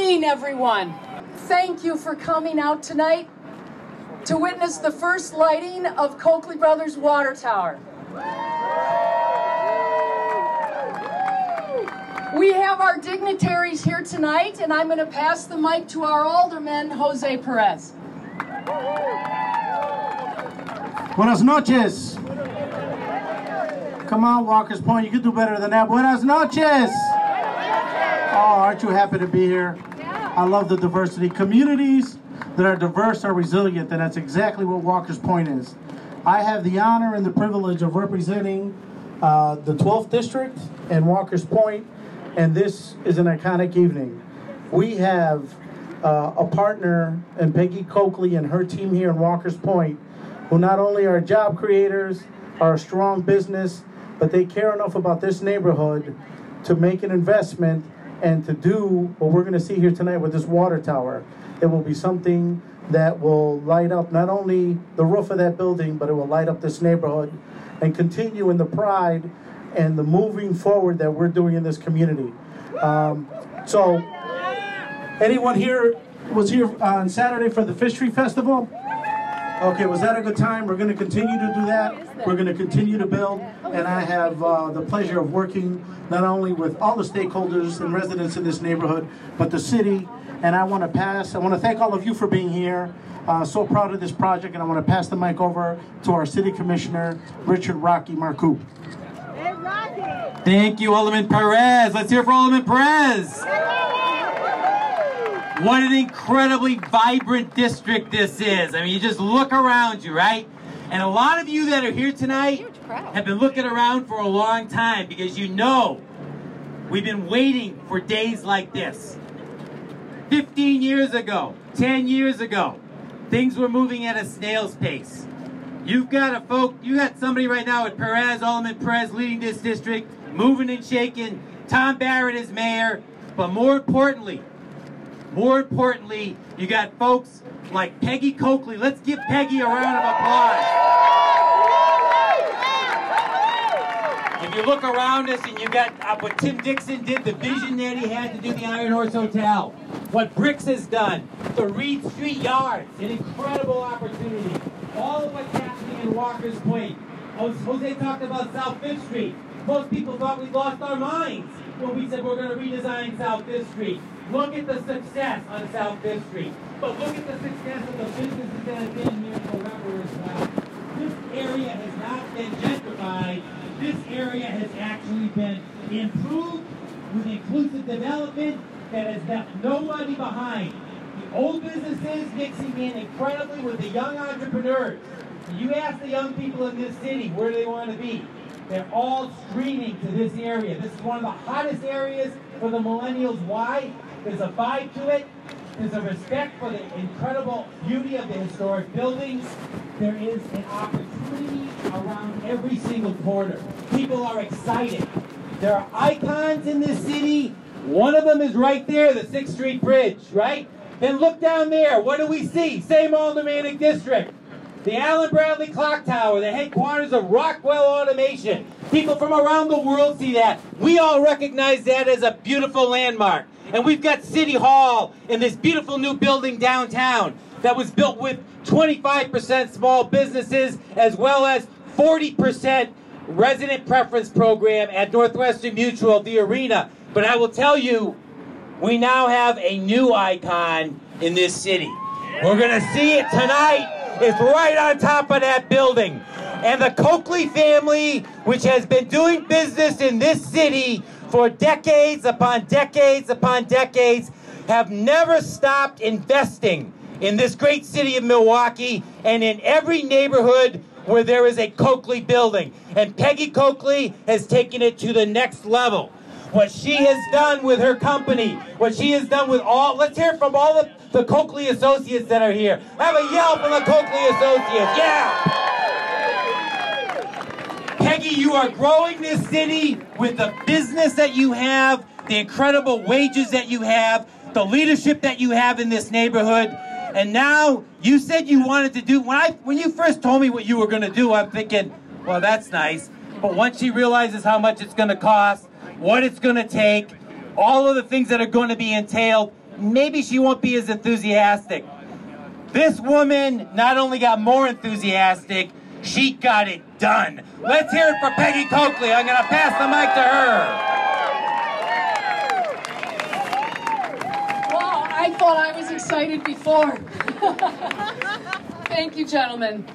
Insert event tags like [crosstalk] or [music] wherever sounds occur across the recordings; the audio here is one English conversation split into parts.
evening, everyone. Thank you for coming out tonight to witness the first lighting of Coakley Brothers Water Tower. We have our dignitaries here tonight, and I'm going to pass the mic to our alderman, Jose Perez. Buenas noches. Come on, Walker's Point. You can do better than that. Buenas noches. Oh, aren't you happy to be here? I love the diversity. Communities that are diverse are resilient, and that's exactly what Walker's Point is. I have the honor and the privilege of representing uh, the 12th District and Walker's Point, and this is an iconic evening. We have uh, a partner in Peggy Coakley and her team here in Walker's Point, who not only are job creators, are a strong business, but they care enough about this neighborhood to make an investment and to do what we're going to see here tonight with this water tower. It will be something that will light up not only the roof of that building, but it will light up this neighborhood and continue in the pride and the moving forward that we're doing in this community. Um, so, anyone here was here on Saturday for the Fish Tree Festival? Okay, was that a good time? We're going to continue to do that. We're going to continue to build, and I have uh, the pleasure of working not only with all the stakeholders and residents in this neighborhood, but the city. And I want to pass. I want to thank all of you for being here. Uh, so proud of this project, and I want to pass the mic over to our city commissioner, Richard Rocky Marcoux. Hey, Rocky! Thank you, Alderman Perez. Let's hear for Alderman Perez. What an incredibly vibrant district this is. I mean, you just look around you, right? And a lot of you that are here tonight have been looking around for a long time because you know we've been waiting for days like this. 15 years ago, 10 years ago, things were moving at a snail's pace. You've got a folk, you got somebody right now at Perez, Alderman Perez leading this district, moving and shaking. Tom Barrett is mayor, but more importantly, more importantly, you got folks like Peggy Coakley. Let's give Peggy a round of applause. If you look around us and you got uh, what Tim Dixon did, the vision that he had to do the Iron Horse Hotel, what Bricks has done, the Reed Street Yards, an incredible opportunity. All of what's happening in Walker's Point. Jose talked about South Fifth Street. Most people thought we lost our minds when we said we're going to redesign South Fifth Street. Look at the success on South Fifth Street. But look at the success of the businesses that have been here November as well. This area has not been gentrified. This area has actually been improved with inclusive development that has left nobody behind. The old businesses mixing in incredibly with the young entrepreneurs. You ask the young people in this city where they want to be. They're all streaming to this area. This is one of the hottest areas for the millennials. Why? There's a vibe to it. There's a respect for the incredible beauty of the historic buildings. There is an opportunity around every single corner. People are excited. There are icons in this city. One of them is right there, the 6th Street Bridge, right? Then look down there. What do we see? Same Aldermanic District. The Allen Bradley Clock Tower, the headquarters of Rockwell Automation. People from around the world see that. We all recognize that as a beautiful landmark. And we've got City Hall in this beautiful new building downtown that was built with 25% small businesses as well as 40% resident preference program at Northwestern Mutual, the arena. But I will tell you, we now have a new icon in this city. We're going to see it tonight. It's right on top of that building. And the Coakley family, which has been doing business in this city for decades upon decades upon decades, have never stopped investing in this great city of Milwaukee and in every neighborhood where there is a Coakley building. And Peggy Coakley has taken it to the next level. What she has done with her company, what she has done with all, let's hear from all the, the Coakley associates that are here. Have a yell from the Coakley associates. Yeah! Peggy, you are growing this city with the business that you have, the incredible wages that you have, the leadership that you have in this neighborhood. And now you said you wanted to do when I when you first told me what you were going to do, I'm thinking, well, that's nice. But once she realizes how much it's going to cost, what it's going to take, all of the things that are going to be entailed, maybe she won't be as enthusiastic. This woman not only got more enthusiastic, she got it done. Let's hear it for Peggy Coakley. I'm going to pass the mic to her. I thought I was excited before. [laughs] Thank you, gentlemen.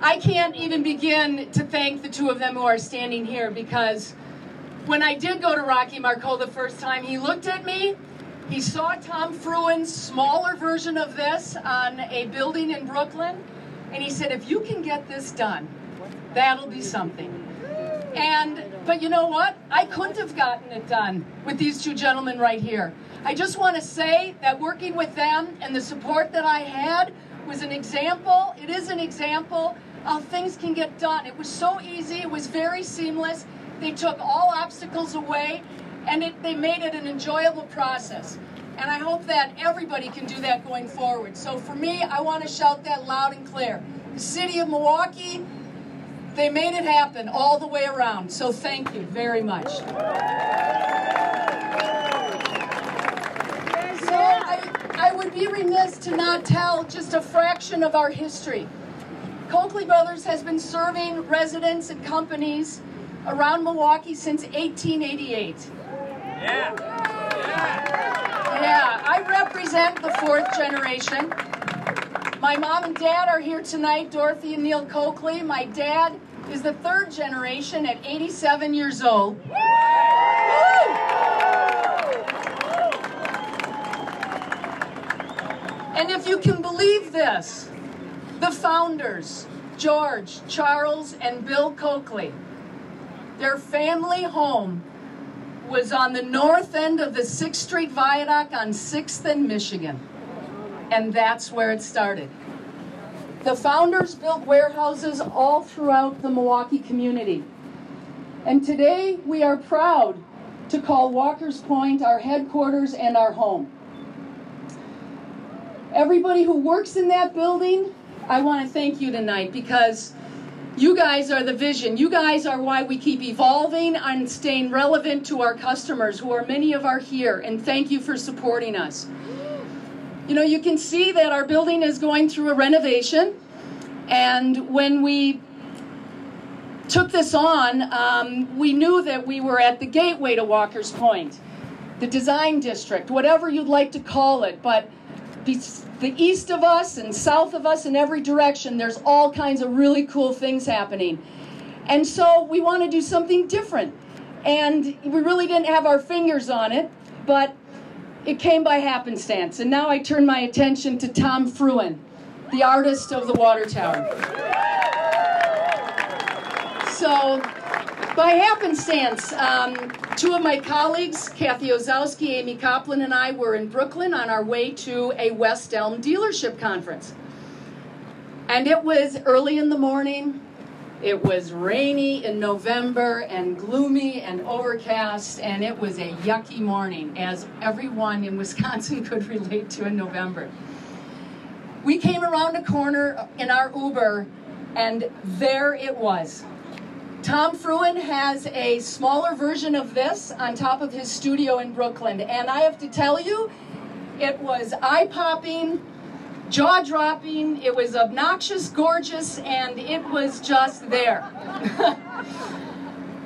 I can't even begin to thank the two of them who are standing here because when I did go to Rocky Marco the first time, he looked at me. He saw Tom Fruin's smaller version of this on a building in Brooklyn, and he said, If you can get this done, that'll be something. And, but you know what? I couldn't have gotten it done with these two gentlemen right here. I just want to say that working with them and the support that I had was an example, it is an example of things can get done. It was so easy, it was very seamless. They took all obstacles away and it, they made it an enjoyable process. And I hope that everybody can do that going forward. So for me, I want to shout that loud and clear. The city of Milwaukee, they made it happen all the way around. So thank you very much. So I, I would be remiss to not tell just a fraction of our history. Coakley Brothers has been serving residents and companies around Milwaukee since 1888. Yeah. Yeah, I represent the fourth generation. My mom and dad are here tonight, Dorothy and Neil Coakley. My dad is the third generation at 87 years old. And if you can believe this, the founders, George, Charles, and Bill Coakley, their family home was on the north end of the 6th Street Viaduct on 6th and Michigan. And that's where it started. The founders built warehouses all throughout the Milwaukee community. And today we are proud to call Walker's Point our headquarters and our home. Everybody who works in that building, I want to thank you tonight because you guys are the vision. You guys are why we keep evolving and staying relevant to our customers, who are many of our here. And thank you for supporting us. You know, you can see that our building is going through a renovation. And when we took this on, um, we knew that we were at the gateway to Walker's Point, the design district, whatever you'd like to call it. But the east of us and south of us in every direction, there's all kinds of really cool things happening. And so we want to do something different. And we really didn't have our fingers on it, but it came by happenstance. And now I turn my attention to Tom Fruin, the artist of the water tower. So by happenstance, um, two of my colleagues, Kathy Ozowski, Amy Copland, and I were in Brooklyn on our way to a West Elm dealership conference. And it was early in the morning. It was rainy in November and gloomy and overcast, and it was a yucky morning, as everyone in [laughs] Wisconsin could relate to in November. We came around a corner in our Uber, and there it was Tom Fruin has a smaller version of this on top of his studio in Brooklyn. And I have to tell you, it was eye popping, jaw dropping, it was obnoxious, gorgeous, and it was just there. [laughs]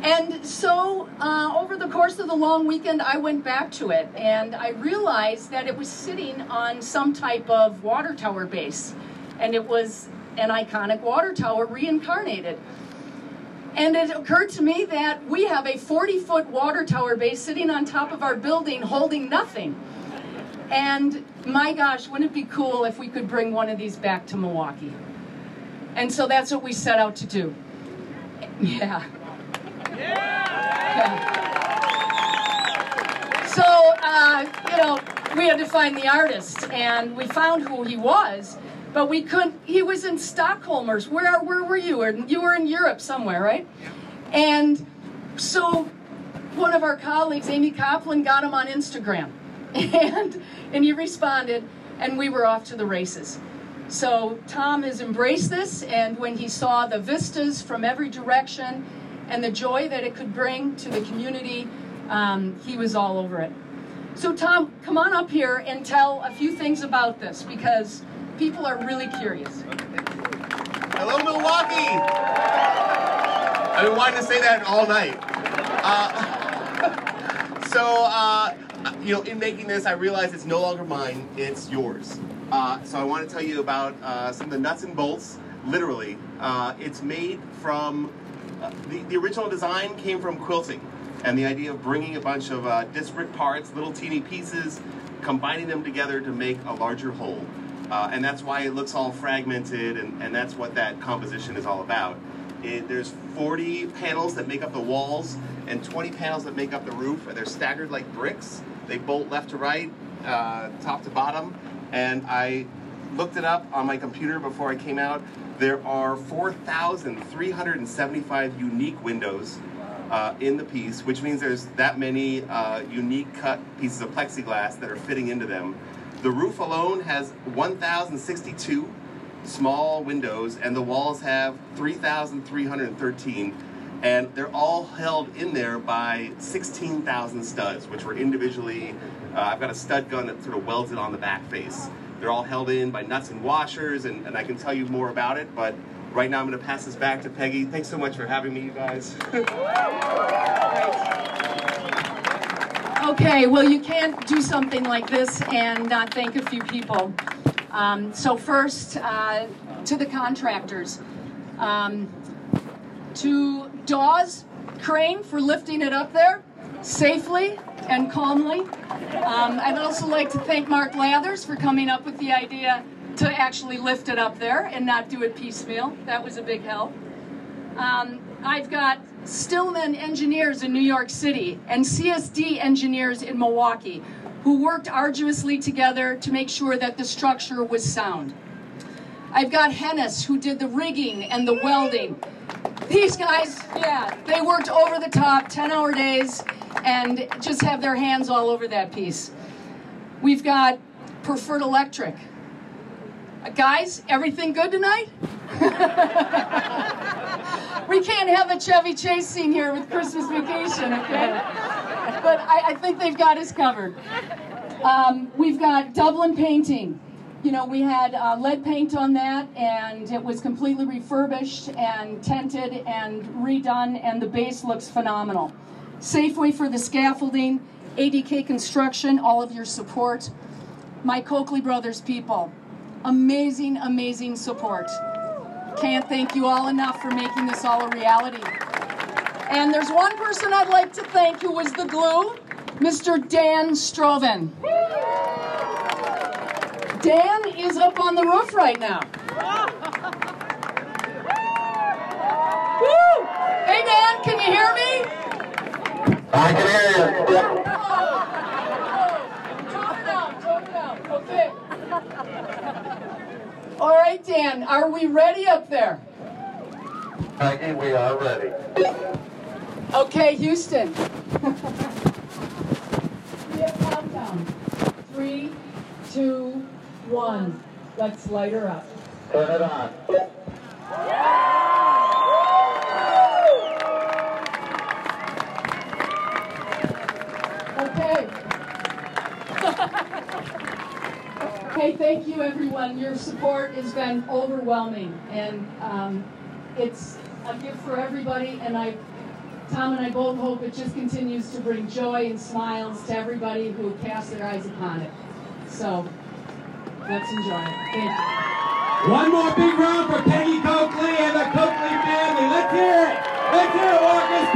and so, uh, over the course of the long weekend, I went back to it and I realized that it was sitting on some type of water tower base. And it was an iconic water tower reincarnated. And it occurred to me that we have a 40 foot water tower base sitting on top of our building holding nothing. And my gosh, wouldn't it be cool if we could bring one of these back to Milwaukee? And so that's what we set out to do. [laughs] Yeah. yeah. So, uh, you know, we had to find the artist, and we found who he was. But we couldn't, he was in Stockholm or where, where were you? You were in Europe somewhere, right? And so one of our colleagues, Amy Copland, got him on Instagram. And, and he responded, and we were off to the races. So Tom has embraced this, and when he saw the vistas from every direction and the joy that it could bring to the community, um, he was all over it. So, Tom, come on up here and tell a few things about this because people are really curious. Hello, Milwaukee! I've been wanting to say that all night. Uh, [laughs] so, uh, you know, in making this, I realized it's no longer mine, it's yours. Uh, so I want to tell you about uh, some of the nuts and bolts, literally. Uh, it's made from, uh, the, the original design came from quilting. And the idea of bringing a bunch of uh, disparate parts, little teeny pieces, combining them together to make a larger whole. Uh, and that's why it looks all fragmented, and, and that's what that composition is all about. It, there's 40 panels that make up the walls and 20 panels that make up the roof, and they're staggered like bricks. They bolt left to right, uh, top to bottom, and I looked it up on my computer before I came out. There are 4,375 unique windows uh, in the piece, which means there's that many uh, unique cut pieces of plexiglass that are fitting into them. The roof alone has 1,062 small windows, and the walls have 3,313, and they're all held in there by 16,000 studs, which were individually. Uh, I've got a stud gun that sort of welds it on the back face. They're all held in by nuts and washers, and, and I can tell you more about it, but right now I'm going to pass this back to Peggy. Thanks so much for having me, you guys. [laughs] Okay, well, you can't do something like this and not thank a few people. Um, so, first, uh, to the contractors. Um, to Dawes Crane for lifting it up there safely and calmly. Um, I'd also like to thank Mark Lathers for coming up with the idea to actually lift it up there and not do it piecemeal. That was a big help. Um, I've got Stillman engineers in New York City and CSD engineers in Milwaukee who worked arduously together to make sure that the structure was sound. I've got Hennes who did the rigging and the welding. These guys, yeah, they worked over the top, 10 hour days, and just have their hands all over that piece. We've got Preferred Electric. Uh, guys, everything good tonight? [laughs] we can't have a Chevy Chase scene here with Christmas Vacation, okay? I, I think they've got us covered. Um, we've got Dublin Painting. You know, we had uh, lead paint on that, and it was completely refurbished and tented and redone, and the base looks phenomenal. Safway for the scaffolding, ADK Construction, all of your support. My Coakley Brothers people, amazing, amazing support. Can't thank you all enough for making this all a reality. And there's one person I'd like to thank who was the glue, Mr. Dan Stroven. Dan is up on the roof right now. [laughs] Woo! Hey Dan, can you hear me? I can hear you. Oh, oh, oh. Tone it out, tone it out. Okay. [laughs] All right, Dan, are we ready up there? Maggie, we are ready. Okay, Houston. [laughs] we have countdown. Three, two, one. Let's light her up. Turn it on. Okay. okay, thank you, everyone. Your support has been overwhelming, and um, it's a gift for everybody. And I, Tom and I both hope it just continues to bring joy and smiles to everybody who cast their eyes upon it. So let's enjoy it. Thank you. One more big round for Peggy Coakley and the Coakley family. Let's hear it. Let's hear it, Walker's